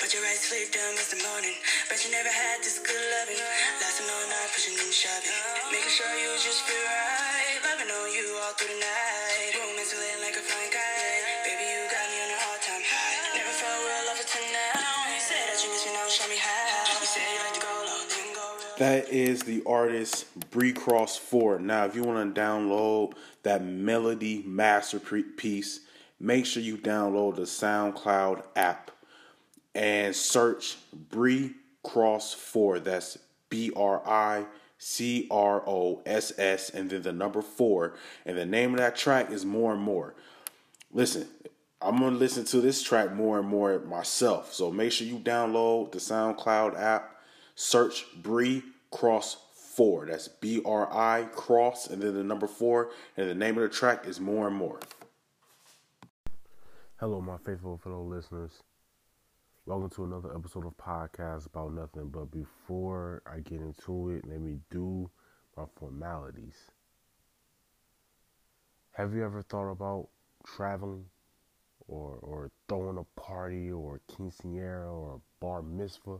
But your eyes flicked down this morning. Bet you never had this good loving. Lasting all night, pushing and shoving. Making sure you just feel right. Loving on you all through the night. Lit like a. Baby, you got me on time high. Never felt real love until now. You that you miss me now, show me how. That is the artist Bree Cross Four. Now, if you want to download that melody masterpiece, make sure you download the SoundCloud app and search Bree Cross 4. That's B R I C R O S S and then the number four. And the name of that track is More and More. Listen, I'm gonna listen to this track more and more myself. So make sure you download the SoundCloud app, search Bree Cross Four. That's B R I Cross and then the number four. And the name of the track is More and More. Hello, my faithful fellow listeners. Welcome to another episode of Podcast About Nothing. But before I get into it, let me do my formalities. Have you ever thought about traveling or, or throwing a party or a quinceanera or a bar mitzvah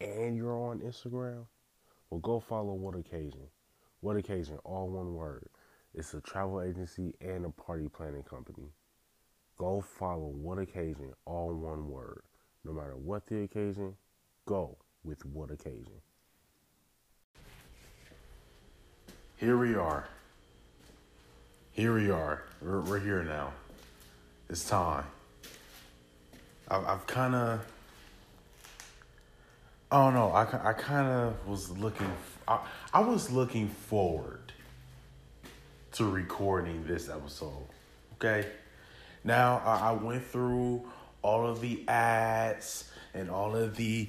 and you're on Instagram? Well, go follow What Occasion. What Occasion, all one word. It's a travel agency and a party planning company. Go follow What Occasion, all one word. No matter what the occasion, go with What Occasion. Here we are. Here we are. We're, we're here now. It's time. I've, I've kind of. I don't know. I, I kind of was looking. I, I was looking forward to recording this episode. Okay. Now I, went through all of the ads and all of the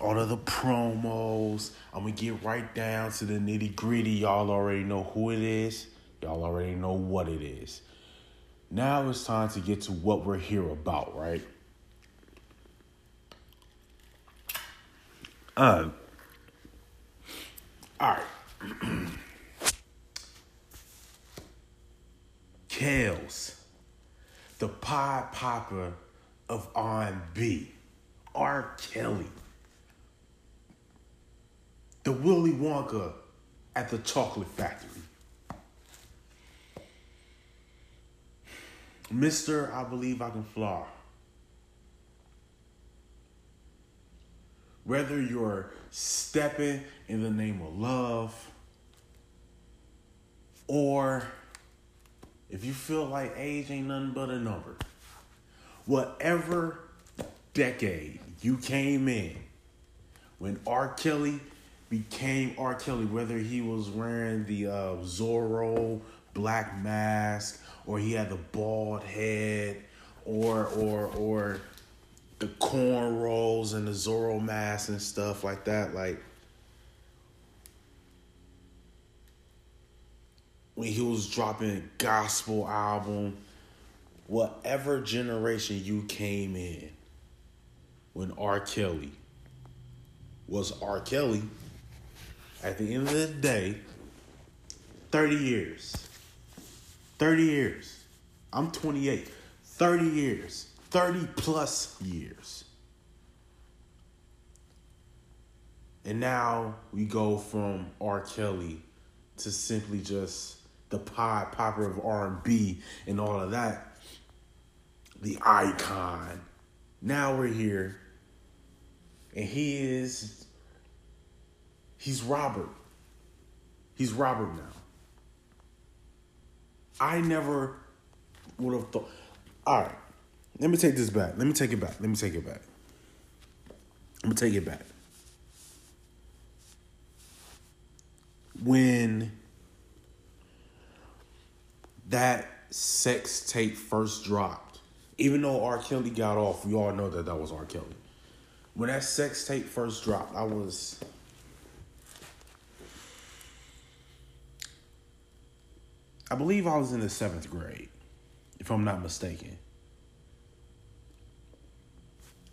all of the promos. I'm gonna get right down to the nitty gritty. Y'all already know who it is. Y'all already know what it is. Now it's time to get to what we're here about, right? Uh, all right. Kales, the Pied Piper of R&B, R. Kelly, the Willy Wonka at the Chocolate Factory, Mister, I believe I can fly. Whether you're stepping in the name of love, or if you feel like age ain't nothing but a number, whatever decade you came in, when R. Kelly became R. Kelly, whether he was wearing the uh, Zorro black mask, or he had the bald head, or or or the cornrows and the Zorro mask and stuff like that, like when he was dropping a gospel album, whatever generation you came in, when R. Kelly was R. Kelly, at the end of the day, 30 years. 30 years. I'm 28. 30 years. 30 plus years. And now we go from R. Kelly to simply just the Pied Piper of R&B and all of that. The icon. Now we're here. And he is he's Robert. He's Robert now. I never would have thought. All right, let me take this back. Let me take it back. Let me take it back. Let me take it back. When that sex tape first dropped, even though R. Kelly got off, we all know that that was R. Kelly. When that sex tape first dropped, I was I believe I was in the seventh grade, if I'm not mistaken.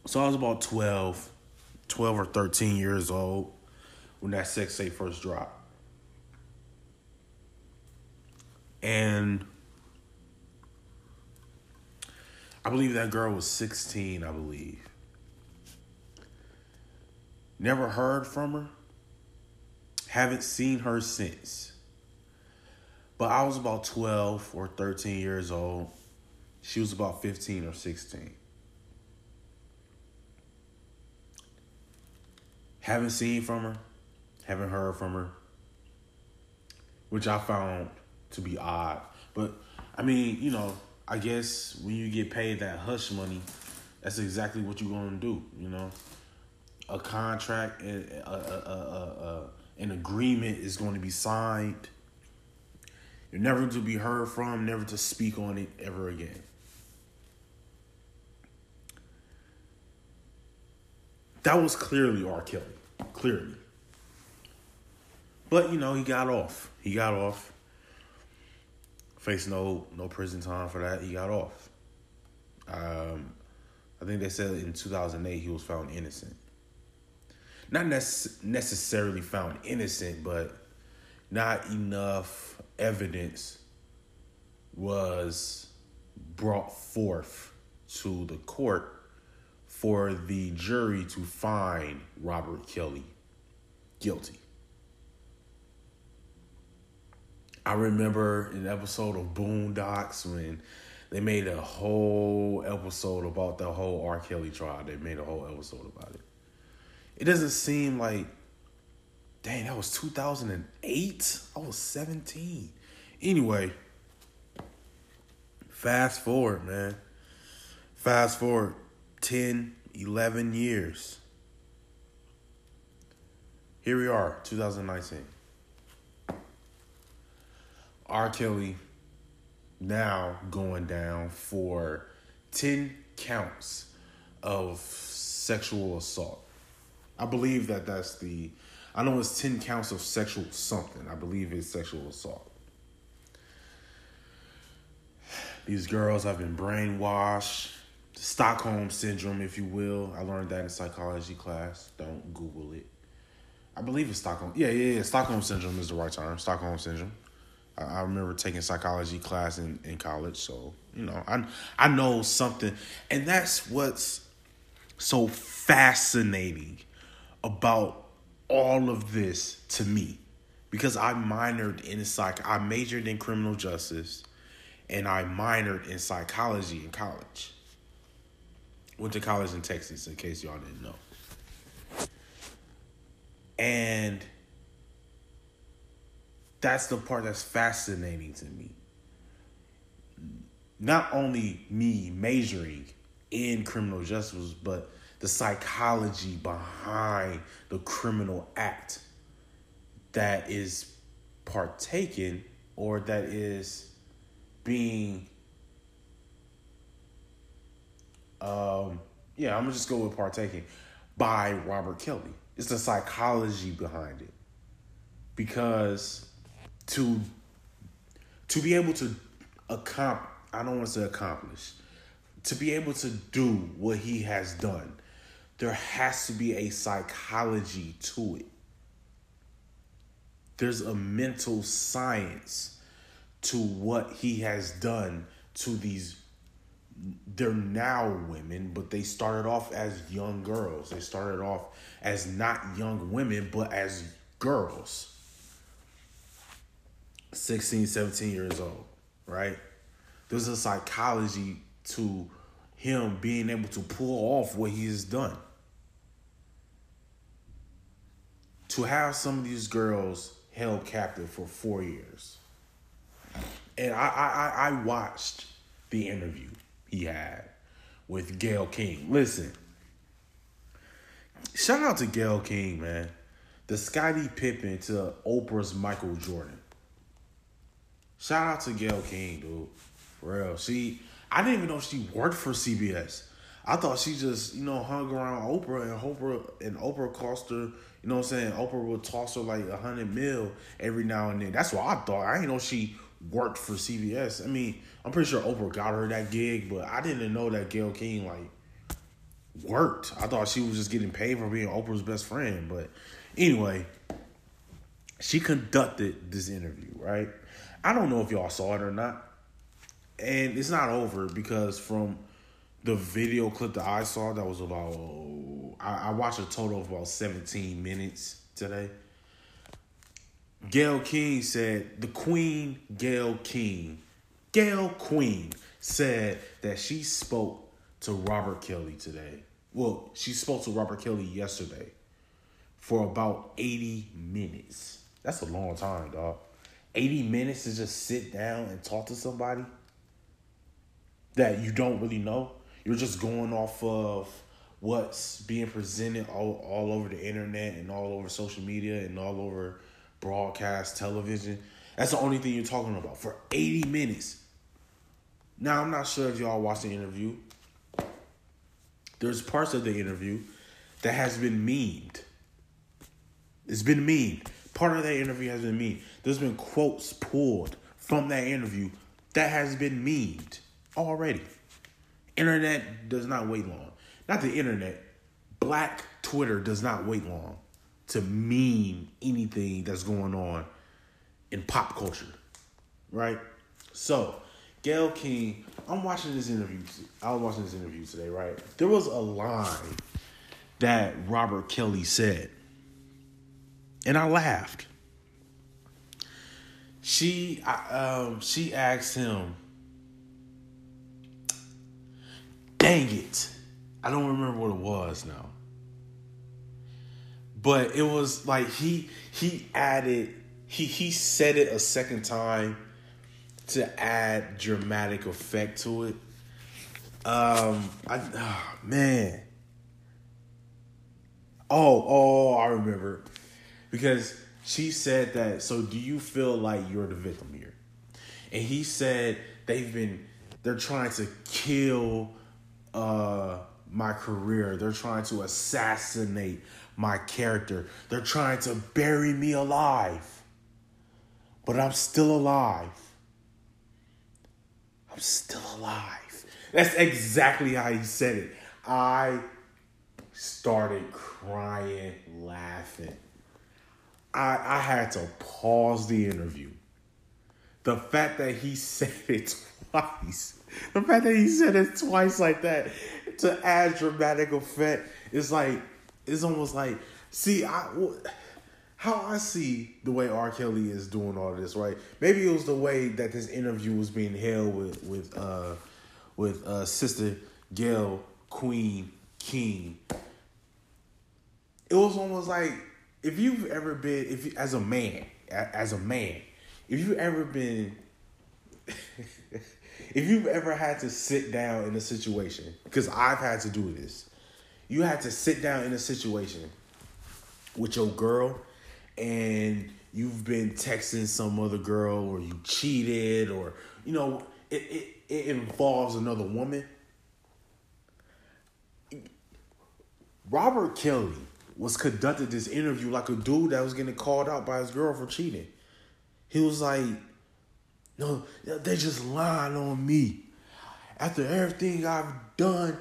So I was about 12, 12 or 13 years old when that sex tape first dropped. And I believe that girl was 16, I believe. Never heard from her. Haven't seen her since. But I was about 12 or 13 years old. She was about 15 or 16. Haven't seen from her. Haven't heard from her. Which I found to be odd. But I mean, you know, I guess when you get paid that hush money, that's exactly what you're gonna do. You know, a contract, a, a, a, an agreement is going to be signed. You're never to be heard from, never to speak on it ever again. That was clearly R. Kelly, clearly. But you know, he got off. He got off. Faced no no prison time for that. He got off. Um, I think they said in 2008 he was found innocent. Not nec- necessarily found innocent, but not enough evidence was brought forth to the court for the jury to find Robert Kelly guilty. I remember an episode of Boondocks when they made a whole episode about the whole R. Kelly trial. They made a whole episode about it. It doesn't seem like, dang, that was 2008? I was 17. Anyway, fast forward, man. Fast forward 10, 11 years. Here we are, 2019. R. Kelly now going down for 10 counts of sexual assault. I believe that that's the, I know it's 10 counts of sexual something. I believe it's sexual assault. These girls have been brainwashed. Stockholm syndrome, if you will. I learned that in psychology class. Don't Google it. I believe it's Stockholm. Yeah, yeah, yeah. Stockholm syndrome is the right term. Stockholm syndrome. I remember taking psychology class in, in college, so you know I I know something, and that's what's so fascinating about all of this to me, because I minored in psych, I majored in criminal justice, and I minored in psychology in college. Went to college in Texas, in case y'all didn't know, and that's the part that's fascinating to me. Not only me majoring in criminal justice, but the psychology behind the criminal act that is partaken or that is being um yeah, I'm gonna just go with partaking by Robert Kelly. It's the psychology behind it. Because to to be able to accomplish I don't want to say accomplish to be able to do what he has done there has to be a psychology to it. There's a mental science to what he has done to these they're now women but they started off as young girls. They started off as not young women but as girls 16, 17 years old, right? There's a psychology to him being able to pull off what he has done. To have some of these girls held captive for four years. And I, I, I watched the interview he had with Gayle King. Listen, shout out to Gayle King, man. The Scottie Pippen to Oprah's Michael Jordan. Shout out to Gayle King, dude. For real. She I didn't even know she worked for CBS. I thought she just, you know, hung around Oprah and Oprah and Oprah cost her, you know what I'm saying? Oprah would toss her like a hundred mil every now and then. That's what I thought. I didn't know she worked for CBS. I mean, I'm pretty sure Oprah got her that gig, but I didn't know that Gayle King like worked. I thought she was just getting paid for being Oprah's best friend. But anyway, she conducted this interview, right? I don't know if y'all saw it or not. And it's not over because from the video clip that I saw that was about I, I watched a total of about 17 minutes today. Gayle King said the Queen Gayle King, Gayle Queen said that she spoke to Robert Kelly today. Well, she spoke to Robert Kelly yesterday for about 80 minutes. That's a long time, dog. 80 minutes to just sit down and talk to somebody that you don't really know. You're just going off of what's being presented all, all over the internet and all over social media and all over broadcast television. That's the only thing you're talking about for 80 minutes. Now, I'm not sure if y'all watched the interview. There's parts of the interview that has been memed. It's been memed. Part of that interview has been memed. There's been quotes pulled from that interview that has been memed already. Internet does not wait long. Not the internet. Black Twitter does not wait long to meme anything that's going on in pop culture. Right? So, Gayle King, I'm watching this interview. I was watching this interview today, right? There was a line that Robert Kelly said. And I laughed. She um she asked him, Dang it. I don't remember what it was now. But it was like he he added he he said it a second time to add dramatic effect to it. Um, I oh, man. Oh, oh, I remember because she said that. So, do you feel like you're the victim here? And he said they've been they're trying to kill uh my career. They're trying to assassinate my character. They're trying to bury me alive. But I'm still alive. I'm still alive. That's exactly how he said it. I started crying, laughing. I, I had to pause the interview. The fact that he said it twice, the fact that he said it twice like that to add dramatic effect is like, it's almost like, see, I how I see the way R. Kelly is doing all this, right? Maybe it was the way that this interview was being held with with uh with uh Sister Gayle Queen King. It was almost like if you've ever been if as a man, as a man, if you've ever been if you've ever had to sit down in a situation, because I've had to do this, you had to sit down in a situation with your girl and you've been texting some other girl or you cheated or you know it, it, it involves another woman. Robert kelly was conducted this interview like a dude that was getting called out by his girl for cheating he was like no they're just lying on me after everything i've done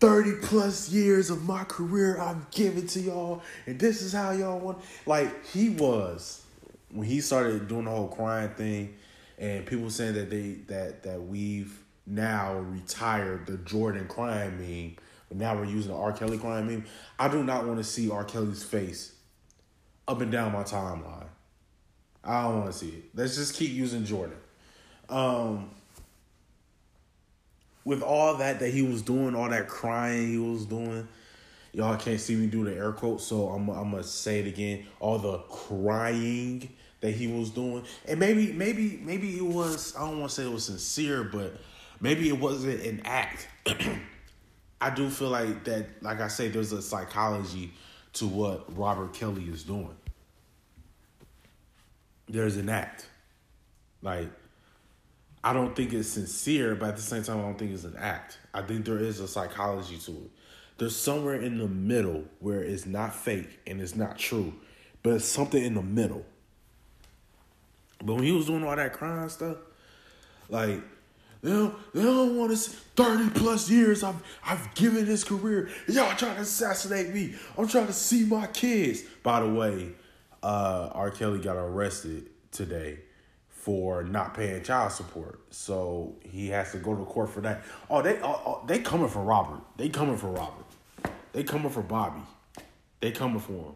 30 plus years of my career I've given to y'all, and this is how y'all want. Like, he was, when he started doing the whole crying thing, and people saying that they that that we've now retired the Jordan crying meme, but now we're using the R. Kelly crying meme. I do not want to see R. Kelly's face up and down my timeline. I don't want to see it. Let's just keep using Jordan. Um, with all that that he was doing, all that crying he was doing, y'all can't see me do the air quotes, so I'm I'm gonna say it again. All the crying that he was doing, and maybe maybe maybe it was I don't want to say it was sincere, but maybe it wasn't an act. I do feel like that, like I say, there's a psychology to what Robert Kelly is doing. There's an act, like I don't think it's sincere, but at the same time, I don't think it's an act. I think there is a psychology to it. There's somewhere in the middle where it's not fake and it's not true, but it's something in the middle. But when he was doing all that crime stuff, like they don't, they don't want to. See, Thirty plus years, I've I've given this career. Y'all trying to assassinate me. I'm trying to see my kids. By the way, uh, R. Kelly got arrested today for not paying child support. So he has to go to court for that. Oh, they oh, oh, they coming for Robert. They coming for Robert. They coming for Bobby. They coming for him.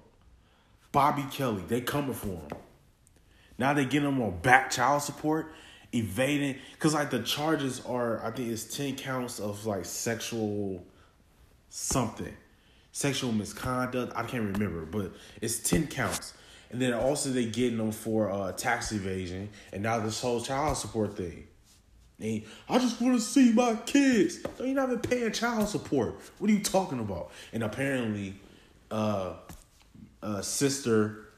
Bobby Kelly. They coming for him. Now they get him on back child support, evading because like the charges are I think it's ten counts of like sexual something, sexual misconduct. I can't remember, but it's ten counts. And then also they getting them for uh, tax evasion, and now this whole child support thing. And I just want to see my kids. So you're not even paying child support. What are you talking about? And apparently, uh, uh, sister,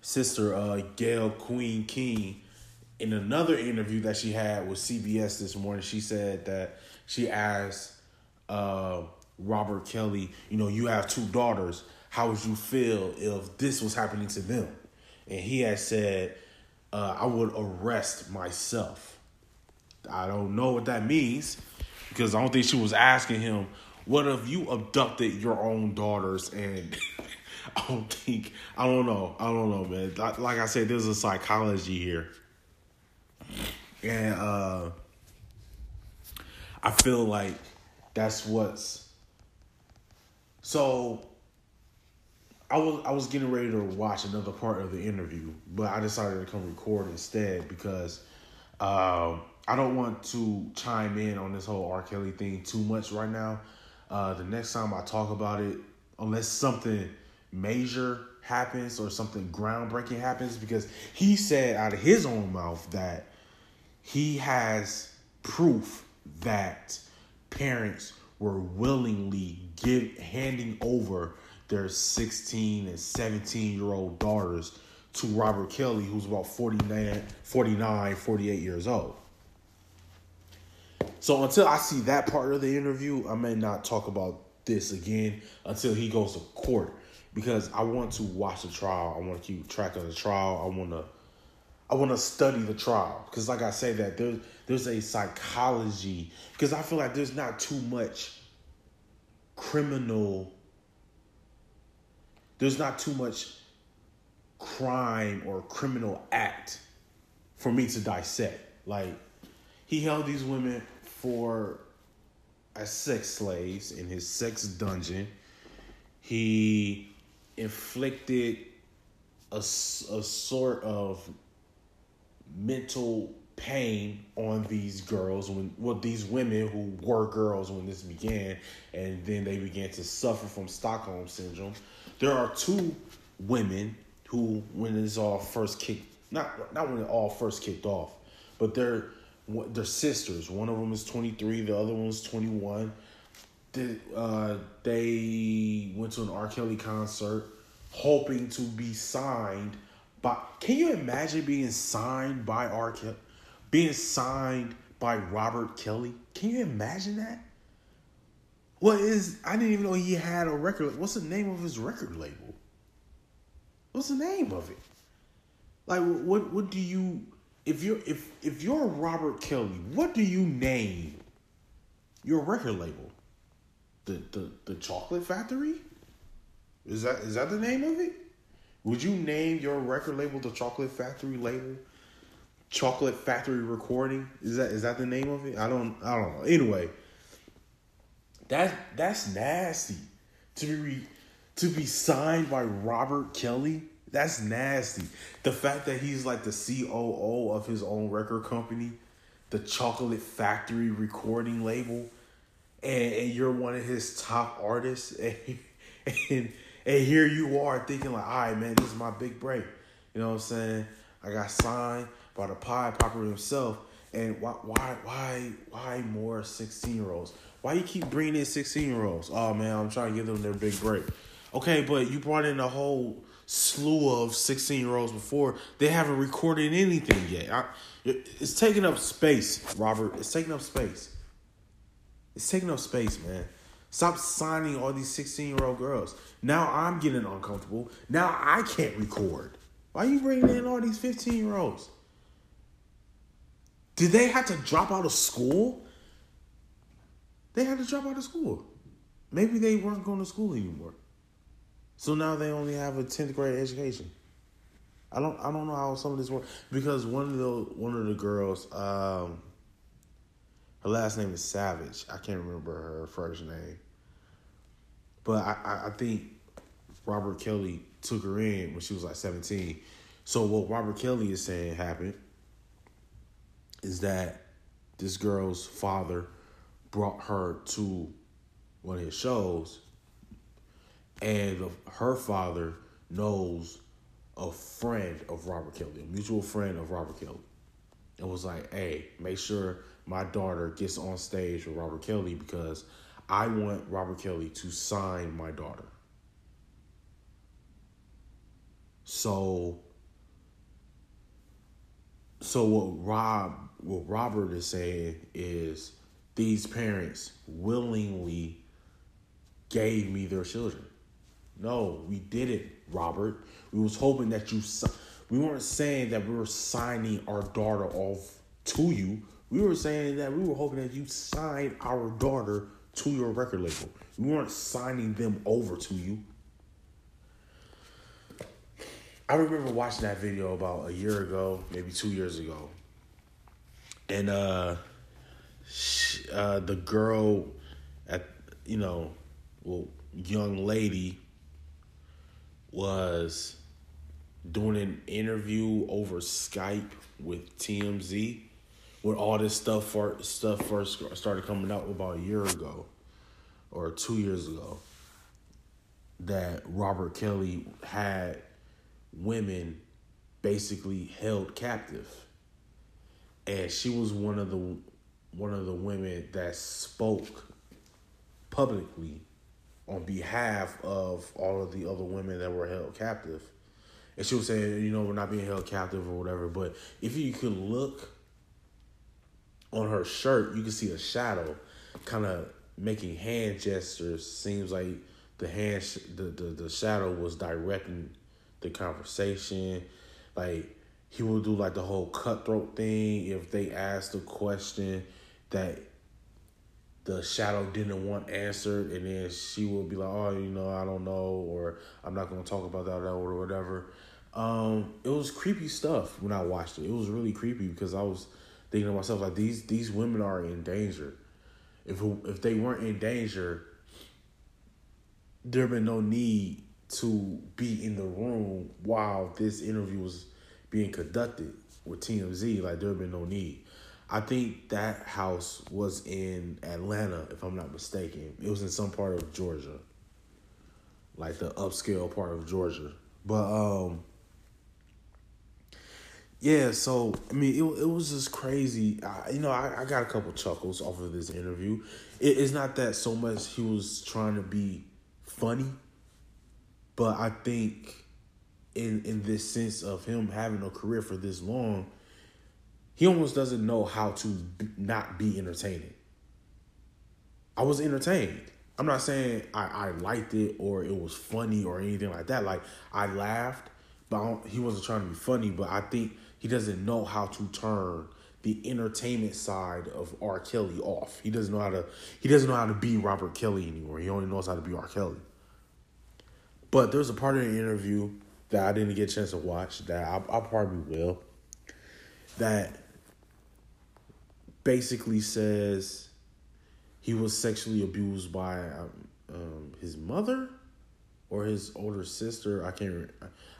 sister uh, Gayle Queen King, in another interview that she had with CBS this morning, she said that she asked uh, Robert Kelly, you know, you have two daughters how would you feel if this was happening to them? And he had said, uh, I would arrest myself. I don't know what that means because I don't think she was asking him, what if you abducted your own daughters and I don't think I don't know. I don't know, man. Like I said, there's a psychology here. And uh I feel like that's what's so I was I was getting ready to watch another part of the interview, but I decided to come record instead because um, I don't want to chime in on this whole R. Kelly thing too much right now. Uh, the next time I talk about it, unless something major happens or something groundbreaking happens, because he said out of his own mouth that he has proof that parents were willingly give handing over their 16 and 17 year old daughters to Robert Kelly, who's about 49, 49, 48 years old. So until I see that part of the interview, I may not talk about this again until he goes to court because I want to watch the trial. I want to keep track of the trial. I want to I want to study the trial because like I say that there's there's a psychology because I feel like there's not too much criminal there's not too much crime or criminal act for me to dissect. Like he held these women for as sex slaves in his sex dungeon. He inflicted a, a sort of mental pain on these girls when well these women who were girls when this began and then they began to suffer from Stockholm syndrome there are two women who, when it's all first kicked, not not when it all first kicked off, but they're they're sisters. One of them is twenty three, the other one's twenty one. They, uh, they went to an R. Kelly concert, hoping to be signed. By can you imagine being signed by R. Kelly, being signed by Robert Kelly? Can you imagine that? What is? I didn't even know he had a record. What's the name of his record label? What's the name of it? Like, what? What do you? If you're if if you're Robert Kelly, what do you name your record label? The the the Chocolate Factory? Is that is that the name of it? Would you name your record label the Chocolate Factory label? Chocolate Factory Recording? Is that is that the name of it? I don't I don't know. Anyway, that that's nasty. To be re, to be signed by Robert Kelly, that's nasty. The fact that he's like the COO of his own record company, the Chocolate Factory recording label, and, and you're one of his top artists, and, and and here you are thinking like, all right, man, this is my big break. You know what I'm saying? I got signed by the Pied Piper himself, and why why why why more 16 year olds? Why you keep bringing in 16 year olds? Oh man, I'm trying to give them their big break. Okay, but you brought in a whole slew of 16 year olds before. They haven't recorded anything yet. I, it's taking up space, Robert. It's taking up space. It's taking up space, man. Stop signing all these 16 year old girls. Now I'm getting uncomfortable. Now I can't record. Why are you bringing in all these 15 year olds? Did they have to drop out of school? They had to drop out of school. Maybe they weren't going to school anymore. So now they only have a 10th grade education. I don't I don't know how some of this works because one of the one of the girls, um, her last name is Savage. I can't remember her first name, but I I, think Robert Kelly took her in when she was like seventeen. So what Robert Kelly is saying happened is that this girl's father brought her to one of his shows, and her father knows a friend of Robert Kelly, a mutual friend of Robert Kelly, and was like, "Hey, make sure my daughter gets on stage with Robert Kelly because I want Robert Kelly to sign my daughter." So so what Rob what Robert is saying is these parents willingly gave me their children. No, we didn't, Robert. We was hoping that you we weren't saying that we were signing our daughter off to you. We were saying that we were hoping that you signed our daughter to your record label. You weren't signing them over to you. I remember watching that video about a year ago, maybe two years ago, and uh, she, uh, the girl at you know, well, young lady was doing an interview over Skype with TMZ when all this stuff for, stuff first started coming out about a year ago or two years ago that Robert Kelly had women basically held captive. And she was one of the one of the women that spoke publicly on behalf of all of the other women that were held captive. And she was saying, you know, we're not being held captive or whatever. But if you could look on her shirt, you can see a shadow kind of making hand gestures. Seems like the hand, sh- the, the, the shadow was directing the conversation. Like he will do like the whole cutthroat thing if they asked a question that the shadow didn't want answered and then she will be like oh you know i don't know or i'm not going to talk about that or whatever um it was creepy stuff when i watched it it was really creepy because i was thinking to myself like these these women are in danger if if they weren't in danger there been no need to be in the room while this interview was being conducted with TMZ. Like there been no need. I think that house was in Atlanta, if I'm not mistaken. It was in some part of Georgia, like the upscale part of Georgia. But um, yeah. So I mean, it it was just crazy. I, you know, I, I got a couple chuckles off of this interview. It, it's not that so much he was trying to be funny but I think in in this sense of him having a career for this long, he almost doesn't know how to be, not be entertaining. I was entertained. I'm not saying I, I liked it or it was funny or anything like that. Like I laughed, but he wasn't trying to be funny. But I think he doesn't know how to turn the entertainment side of R. Kelly off. He doesn't know how to. He doesn't know how to be Robert Kelly anymore. He only knows how to be R. Kelly. But there was a part of the interview that I didn't get a chance to watch that I, I probably will. That basically says he was sexually abused by um, um, his mother or his older sister. I can't.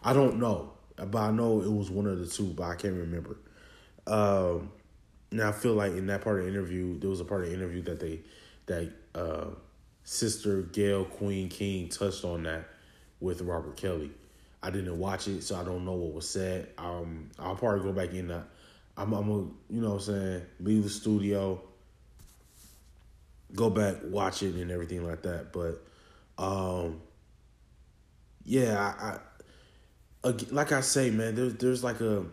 I don't know, but I know it was one of the two, but I can't remember. Um, now I feel like in that part of the interview, there was a part of the interview that they that uh, sister Gayle Queen King touched on that with Robert Kelly. I didn't watch it, so I don't know what was said. Um, I'll probably go back in that. I'm, I'm gonna, you know what I'm saying, leave the studio, go back, watch it, and everything like that. But, um, yeah, I, I like I say, man, there's there's like a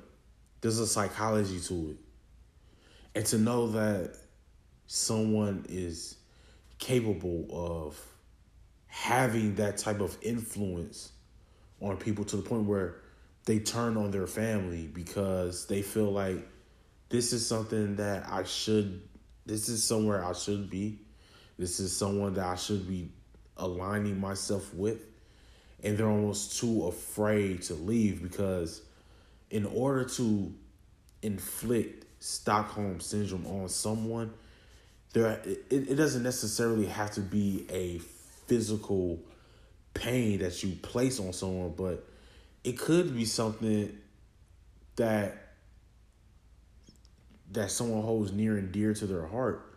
there's a psychology to it, and to know that someone is capable of having that type of influence on people to the point where they turn on their family because they feel like this is something that I should this is somewhere I should be. This is someone that I should be aligning myself with. And they're almost too afraid to leave because in order to inflict Stockholm syndrome on someone, there it, it doesn't necessarily have to be a physical pain that you place on someone, but it could be something that that someone holds near and dear to their heart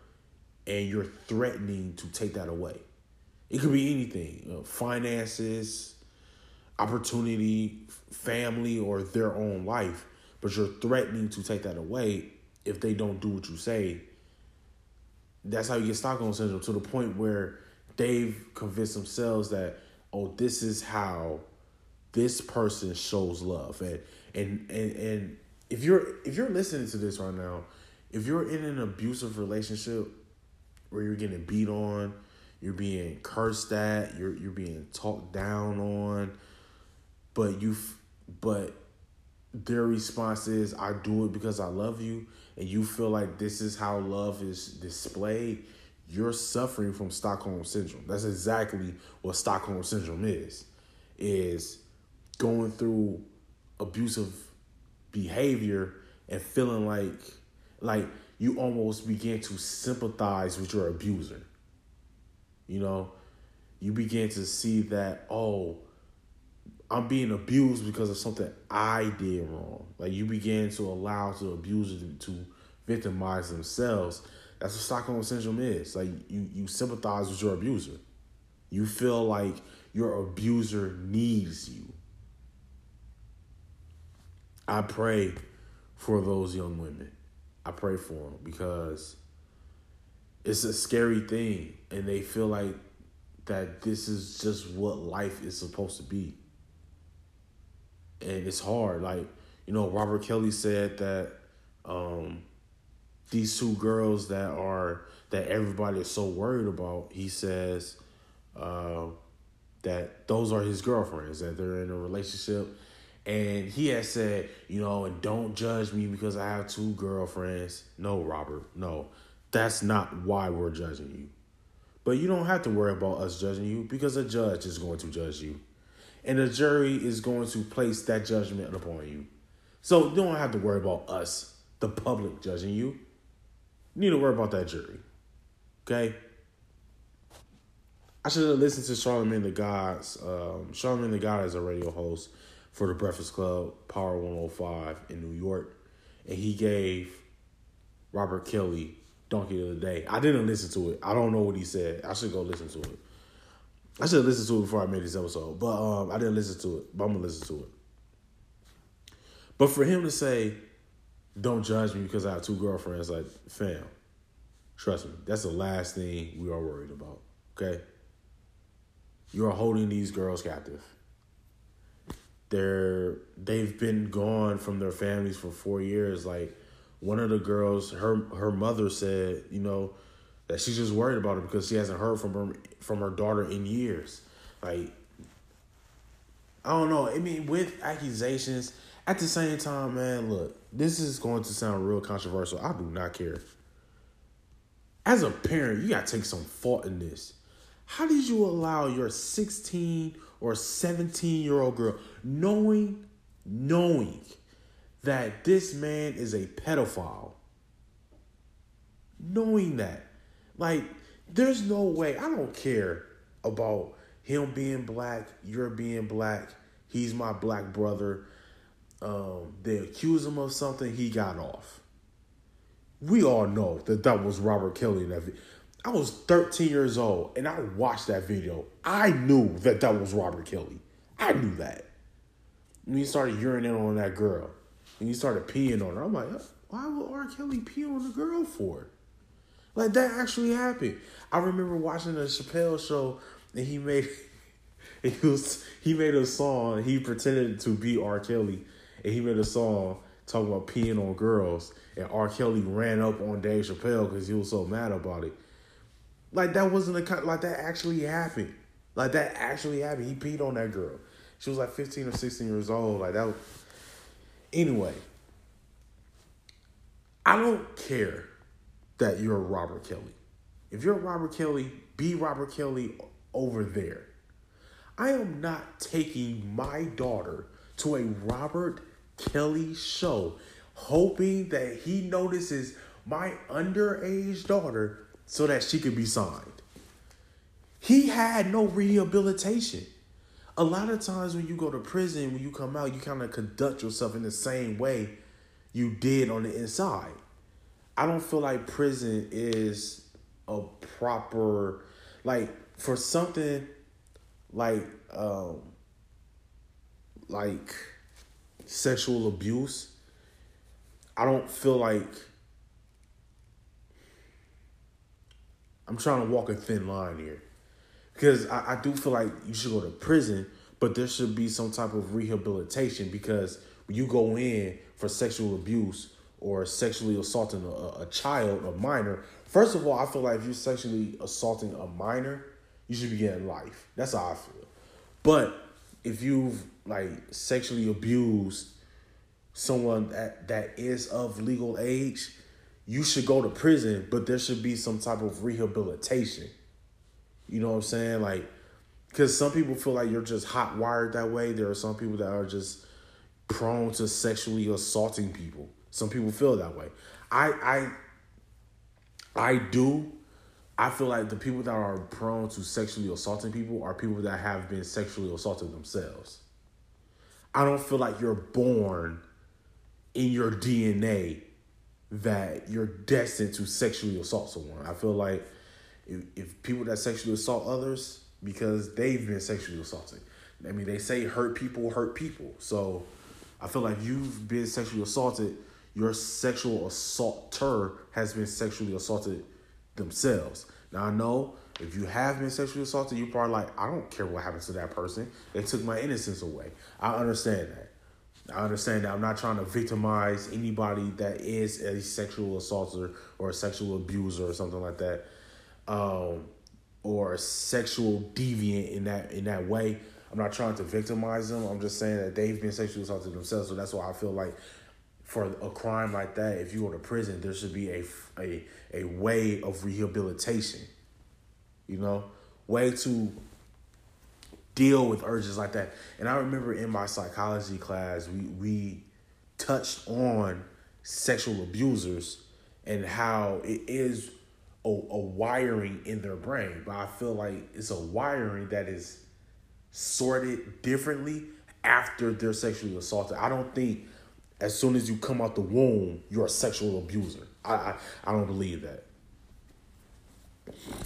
and you're threatening to take that away. It could be anything, you know, finances, opportunity, family, or their own life, but you're threatening to take that away if they don't do what you say. That's how you get Stockholm syndrome to the point where they've convinced themselves that, oh, this is how this person shows love. And and and and if you're if you're listening to this right now, if you're in an abusive relationship where you're getting beat on, you're being cursed at, you're you're being talked down on, but you but their response is I do it because I love you and you feel like this is how love is displayed, you're suffering from Stockholm syndrome. That's exactly what Stockholm syndrome is. Is going through abusive behavior and feeling like like you almost begin to sympathize with your abuser. You know, you begin to see that, oh, I'm being abused because of something I did wrong. Like you begin to allow to, to victimize themselves. That's what Stockholm syndrome is. Like you, you sympathize with your abuser. You feel like your abuser needs you. I pray for those young women. I pray for them because it's a scary thing and they feel like that this is just what life is supposed to be. And it's hard. Like, you know, Robert Kelly said that um, these two girls that are that everybody is so worried about, he says uh, that those are his girlfriends, that they're in a relationship and he has said, you know, and don't judge me because I have two girlfriends. No, Robert, no. That's not why we're judging you. But you don't have to worry about us judging you because a judge is going to judge you. And the jury is going to place that judgment upon you. So you don't have to worry about us, the public, judging you. You need to worry about that jury. Okay? I should have listened to Charlemagne the God's. Um, Charlemagne the God is a radio host for the Breakfast Club Power 105 in New York, and he gave Robert Kelly Donkey of the Day. I didn't listen to it. I don't know what he said. I should go listen to it. I should have listened to it before I made this episode, but um, I didn't listen to it. But I'm gonna listen to it. But for him to say, "Don't judge me because I have two girlfriends," like, fam, trust me, that's the last thing we are worried about. Okay, you are holding these girls captive they're they've been gone from their families for four years. Like one of the girls, her her mother said, you know, that she's just worried about it because she hasn't heard from her from her daughter in years. Like I don't know. I mean, with accusations, at the same time, man, look, this is going to sound real controversial. I do not care. As a parent, you gotta take some fault in this. How did you allow your 16 or 17 year old girl, knowing, knowing that this man is a pedophile, knowing that, like, there's no way, I don't care about him being black, you're being black, he's my black brother. Um, they accuse him of something, he got off. We all know that that was Robert Kelly in that video. I was 13 years old and I watched that video. I knew that that was Robert Kelly. I knew that. When he started urinating on that girl and he started peeing on her, I'm like, why would R. Kelly pee on the girl for? Like that actually happened. I remember watching the Chappelle show and he made he was he made a song. He pretended to be R. Kelly and he made a song talking about peeing on girls. And R. Kelly ran up on Dave Chappelle because he was so mad about it. Like that wasn't a like that actually happened. Like that actually happened. He peed on that girl. She was like 15 or 16 years old. Like that. Was... Anyway, I don't care that you're Robert Kelly. If you're Robert Kelly, be Robert Kelly over there. I am not taking my daughter to a Robert Kelly show, hoping that he notices my underage daughter so that she could be signed. He had no rehabilitation. A lot of times when you go to prison, when you come out, you kind of conduct yourself in the same way you did on the inside. I don't feel like prison is a proper like for something like um like sexual abuse. I don't feel like I'm trying to walk a thin line here. Because I, I do feel like you should go to prison, but there should be some type of rehabilitation because when you go in for sexual abuse or sexually assaulting a, a child, a minor, first of all, I feel like if you're sexually assaulting a minor, you should be getting life. That's how I feel. But if you've like sexually abused someone that, that is of legal age, you should go to prison, but there should be some type of rehabilitation. You know what I'm saying? Like, because some people feel like you're just hot wired that way. There are some people that are just prone to sexually assaulting people. Some people feel that way. I I I do. I feel like the people that are prone to sexually assaulting people are people that have been sexually assaulted themselves. I don't feel like you're born in your DNA that you're destined to sexually assault someone. I feel like if, if people that sexually assault others because they've been sexually assaulted. I mean, they say hurt people hurt people. So I feel like you've been sexually assaulted. Your sexual assaulter has been sexually assaulted themselves. Now I know if you have been sexually assaulted, you're probably like, I don't care what happens to that person. They took my innocence away. I understand that. I understand that I'm not trying to victimize anybody that is a sexual assaulter or a sexual abuser or something like that, um, or a sexual deviant in that in that way. I'm not trying to victimize them. I'm just saying that they've been sexually assaulted themselves. So that's why I feel like for a crime like that, if you go to prison, there should be a a a way of rehabilitation. You know, way to deal with urges like that. And I remember in my psychology class, we we touched on sexual abusers and how it is a, a wiring in their brain. But I feel like it's a wiring that is sorted differently after they're sexually assaulted. I don't think as soon as you come out the womb, you're a sexual abuser. I I, I don't believe that.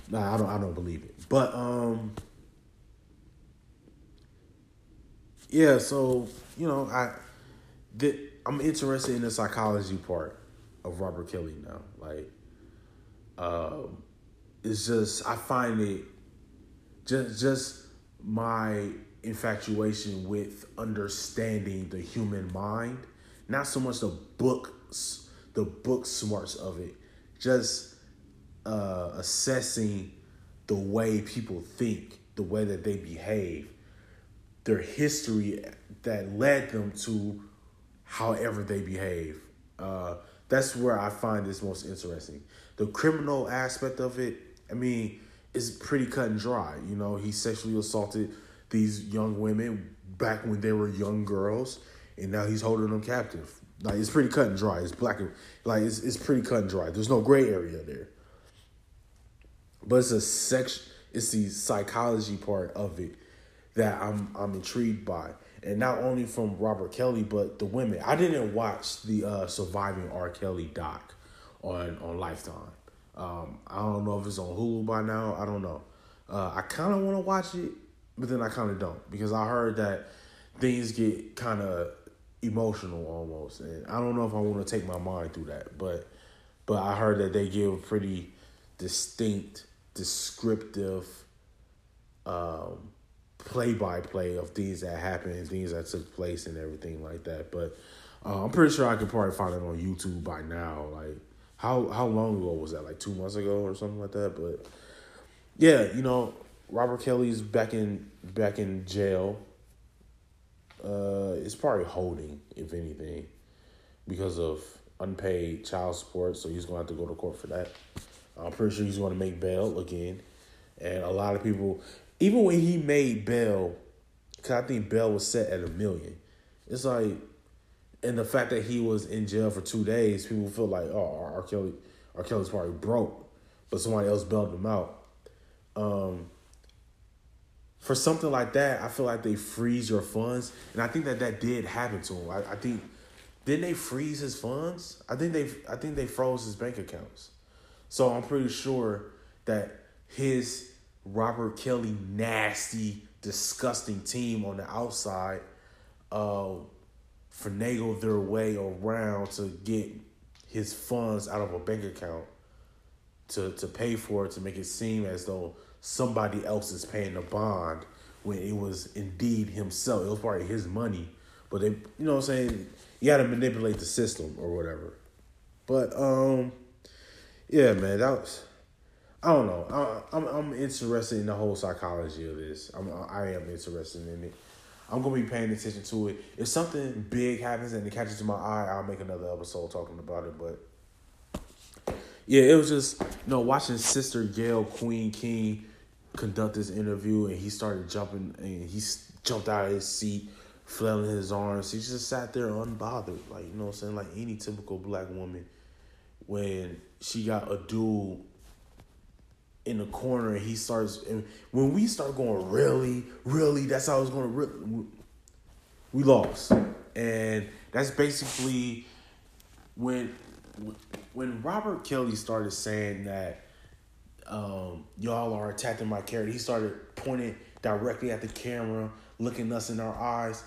Nah, I don't I don't believe it. But um yeah, so you know, I did I'm interested in the psychology part of Robert Kelly now. Like um it's just I find it just just my infatuation with understanding the human mind, not so much the books, the book smarts of it, just uh, assessing the way people think, the way that they behave, their history that led them to however they behave. Uh, that's where I find this most interesting. The criminal aspect of it, I mean, is pretty cut and dry. You know, he sexually assaulted these young women back when they were young girls, and now he's holding them captive. Like it's pretty cut and dry. It's black and like it's it's pretty cut and dry. There's no gray area there. But it's a sex. It's the psychology part of it that I'm I'm intrigued by, and not only from Robert Kelly, but the women. I didn't watch the uh, Surviving R. Kelly doc on on Lifetime. Um, I don't know if it's on Hulu by now. I don't know. Uh, I kind of want to watch it, but then I kind of don't because I heard that things get kind of emotional almost, and I don't know if I want to take my mind through that. But but I heard that they give pretty distinct, descriptive um, play by play of things that happened and things that took place and everything like that. But uh, I'm pretty sure I could probably find it on YouTube by now. Like how how long ago was that? Like two months ago or something like that. But yeah, you know, Robert Kelly's back in back in jail. Uh, it's probably holding, if anything, because of unpaid child support. So he's gonna have to go to court for that. I'm pretty sure he's gonna make bail again, and a lot of people, even when he made bail, because I think bail was set at a million. It's like and the fact that he was in jail for two days, people feel like, oh, R. Kelly, R. Kelly's probably broke, but somebody else bailed him out. Um, for something like that, I feel like they freeze your funds, and I think that that did happen to him. I, I think didn't they freeze his funds? I think they I think they froze his bank accounts. So I'm pretty sure that his Robert Kelly nasty, disgusting team on the outside uh finagle their way around to get his funds out of a bank account to to pay for it to make it seem as though somebody else is paying the bond when it was indeed himself. It was probably his money. But they you know what I'm saying, you gotta manipulate the system or whatever. But um yeah, man, that was I don't know. I, I'm I'm interested in the whole psychology of this. I'm I am interested in it. I'm gonna be paying attention to it. If something big happens and it catches my eye, I'll make another episode talking about it. But yeah, it was just you know watching Sister Gayle Queen King conduct this interview, and he started jumping, and he jumped out of his seat, flailing his arms. He just sat there unbothered, like you know what I'm saying, like any typical black woman. When she got a dude in the corner and he starts and when we start going really really that's how it's going to really, we lost and that's basically when when robert kelly started saying that um, y'all are attacking my character he started pointing directly at the camera looking us in our eyes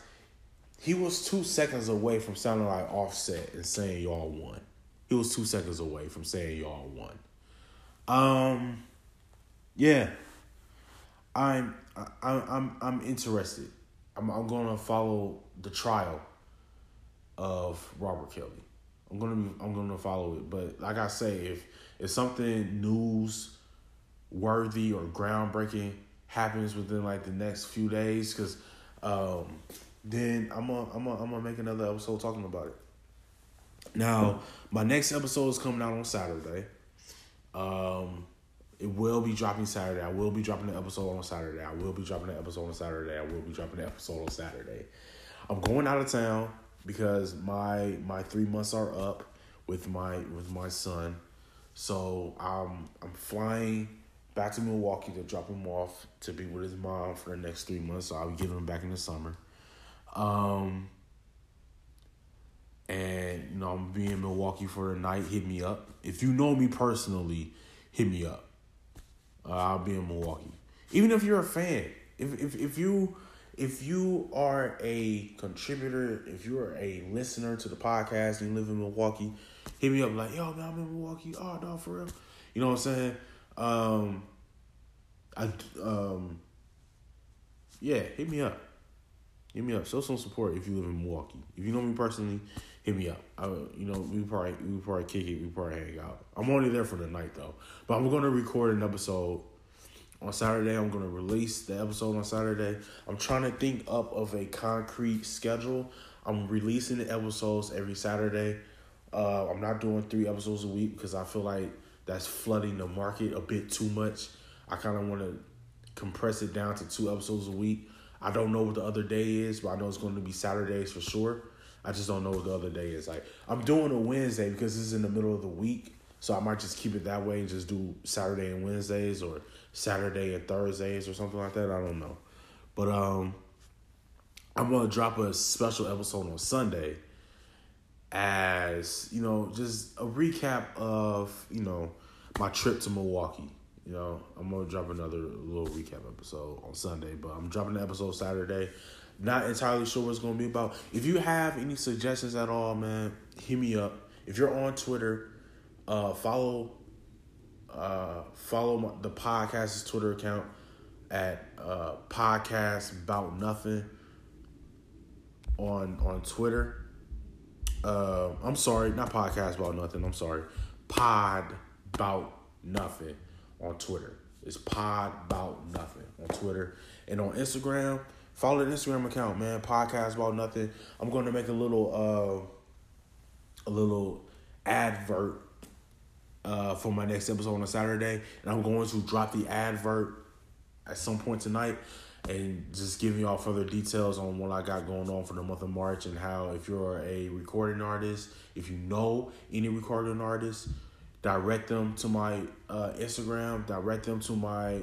he was two seconds away from sounding like offset and saying y'all won he was two seconds away from saying y'all won um yeah, I'm I'm I'm I'm interested. I'm I'm gonna follow the trial of Robert Kelly. I'm gonna be, I'm gonna follow it. But like I say, if if something news worthy or groundbreaking happens within like the next few days, because um, then I'm gonna I'm gonna I'm gonna make another episode talking about it. Now, my next episode is coming out on Saturday. Um, it will be dropping Saturday. I will be dropping the episode on Saturday. I will be dropping the episode on Saturday. I will be dropping the episode on Saturday. I'm going out of town because my my three months are up with my with my son. So I'm I'm flying back to Milwaukee to drop him off to be with his mom for the next three months. So I'll be giving him back in the summer. Um and you know I'm being in Milwaukee for the night. Hit me up. If you know me personally, hit me up uh, I'll be in Milwaukee. Even if you're a fan, if if if you if you are a contributor, if you're a listener to the podcast and you live in Milwaukee, hit me up like, yo, man, I'm in Milwaukee. Oh, no, for real. You know what I'm saying? Um, I um, yeah, hit me up. Hit me up. Show some support if you live in Milwaukee. If you know me personally, hit me up. I, you know, we probably we probably kick it. We probably hang out. I'm only there for the night though, but I'm gonna record an episode on Saturday. I'm gonna release the episode on Saturday. I'm trying to think up of a concrete schedule. I'm releasing the episodes every Saturday. Uh, I'm not doing three episodes a week because I feel like that's flooding the market a bit too much. I kind of want to compress it down to two episodes a week. I don't know what the other day is, but I know it's going to be Saturdays for sure. I just don't know what the other day is. Like I'm doing a Wednesday because this is in the middle of the week, so I might just keep it that way and just do Saturday and Wednesdays or Saturday and Thursdays or something like that. I don't know, but um, I'm gonna drop a special episode on Sunday as you know, just a recap of you know my trip to Milwaukee. You know, I'm gonna drop another little recap episode on Sunday, but I'm dropping the episode Saturday. Not entirely sure what it's gonna be about. If you have any suggestions at all, man, hit me up. If you're on Twitter, uh, follow uh, follow my, the podcast's Twitter account at uh, podcast about nothing on on Twitter. Uh, I'm sorry, not podcast about nothing. I'm sorry, pod about nothing on Twitter. It's pod about nothing on Twitter and on Instagram. Follow the Instagram account, man. Podcast about nothing. I'm going to make a little uh a little advert uh for my next episode on a Saturday, and I'm going to drop the advert at some point tonight. and just giving y'all further details on what I got going on for the month of March and how if you're a recording artist, if you know any recording artists, direct them to my uh, Instagram, direct them to my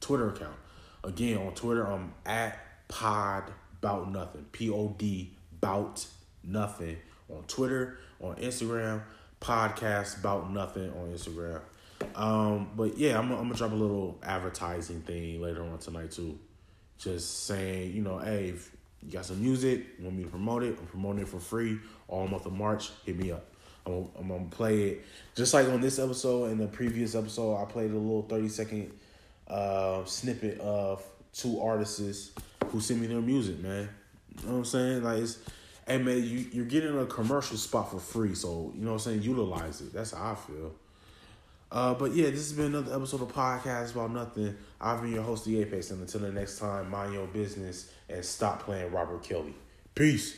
Twitter account. Again, on Twitter, I'm at pod bout nothing. P O D bout nothing on Twitter, on Instagram, podcast about nothing on Instagram. Um, but yeah, I'm, I'm gonna drop a little advertising thing later on tonight too. Just saying, you know, hey, if you got some music, want me to promote it? I'm promoting it for free all month of March. Hit me up. I'm, I'm gonna play it just like on this episode and the previous episode. I played a little 30 second uh, snippet of two artists who sent me their music, man. You know what I'm saying? Like it's hey man, you, you're getting a commercial spot for free, so you know what I'm saying, utilize it. That's how I feel. Uh, but yeah, this has been another episode of Podcast About Nothing. I've been your host, The Apex, and until the next time, mind your business and stop playing Robert Kelly. Peace.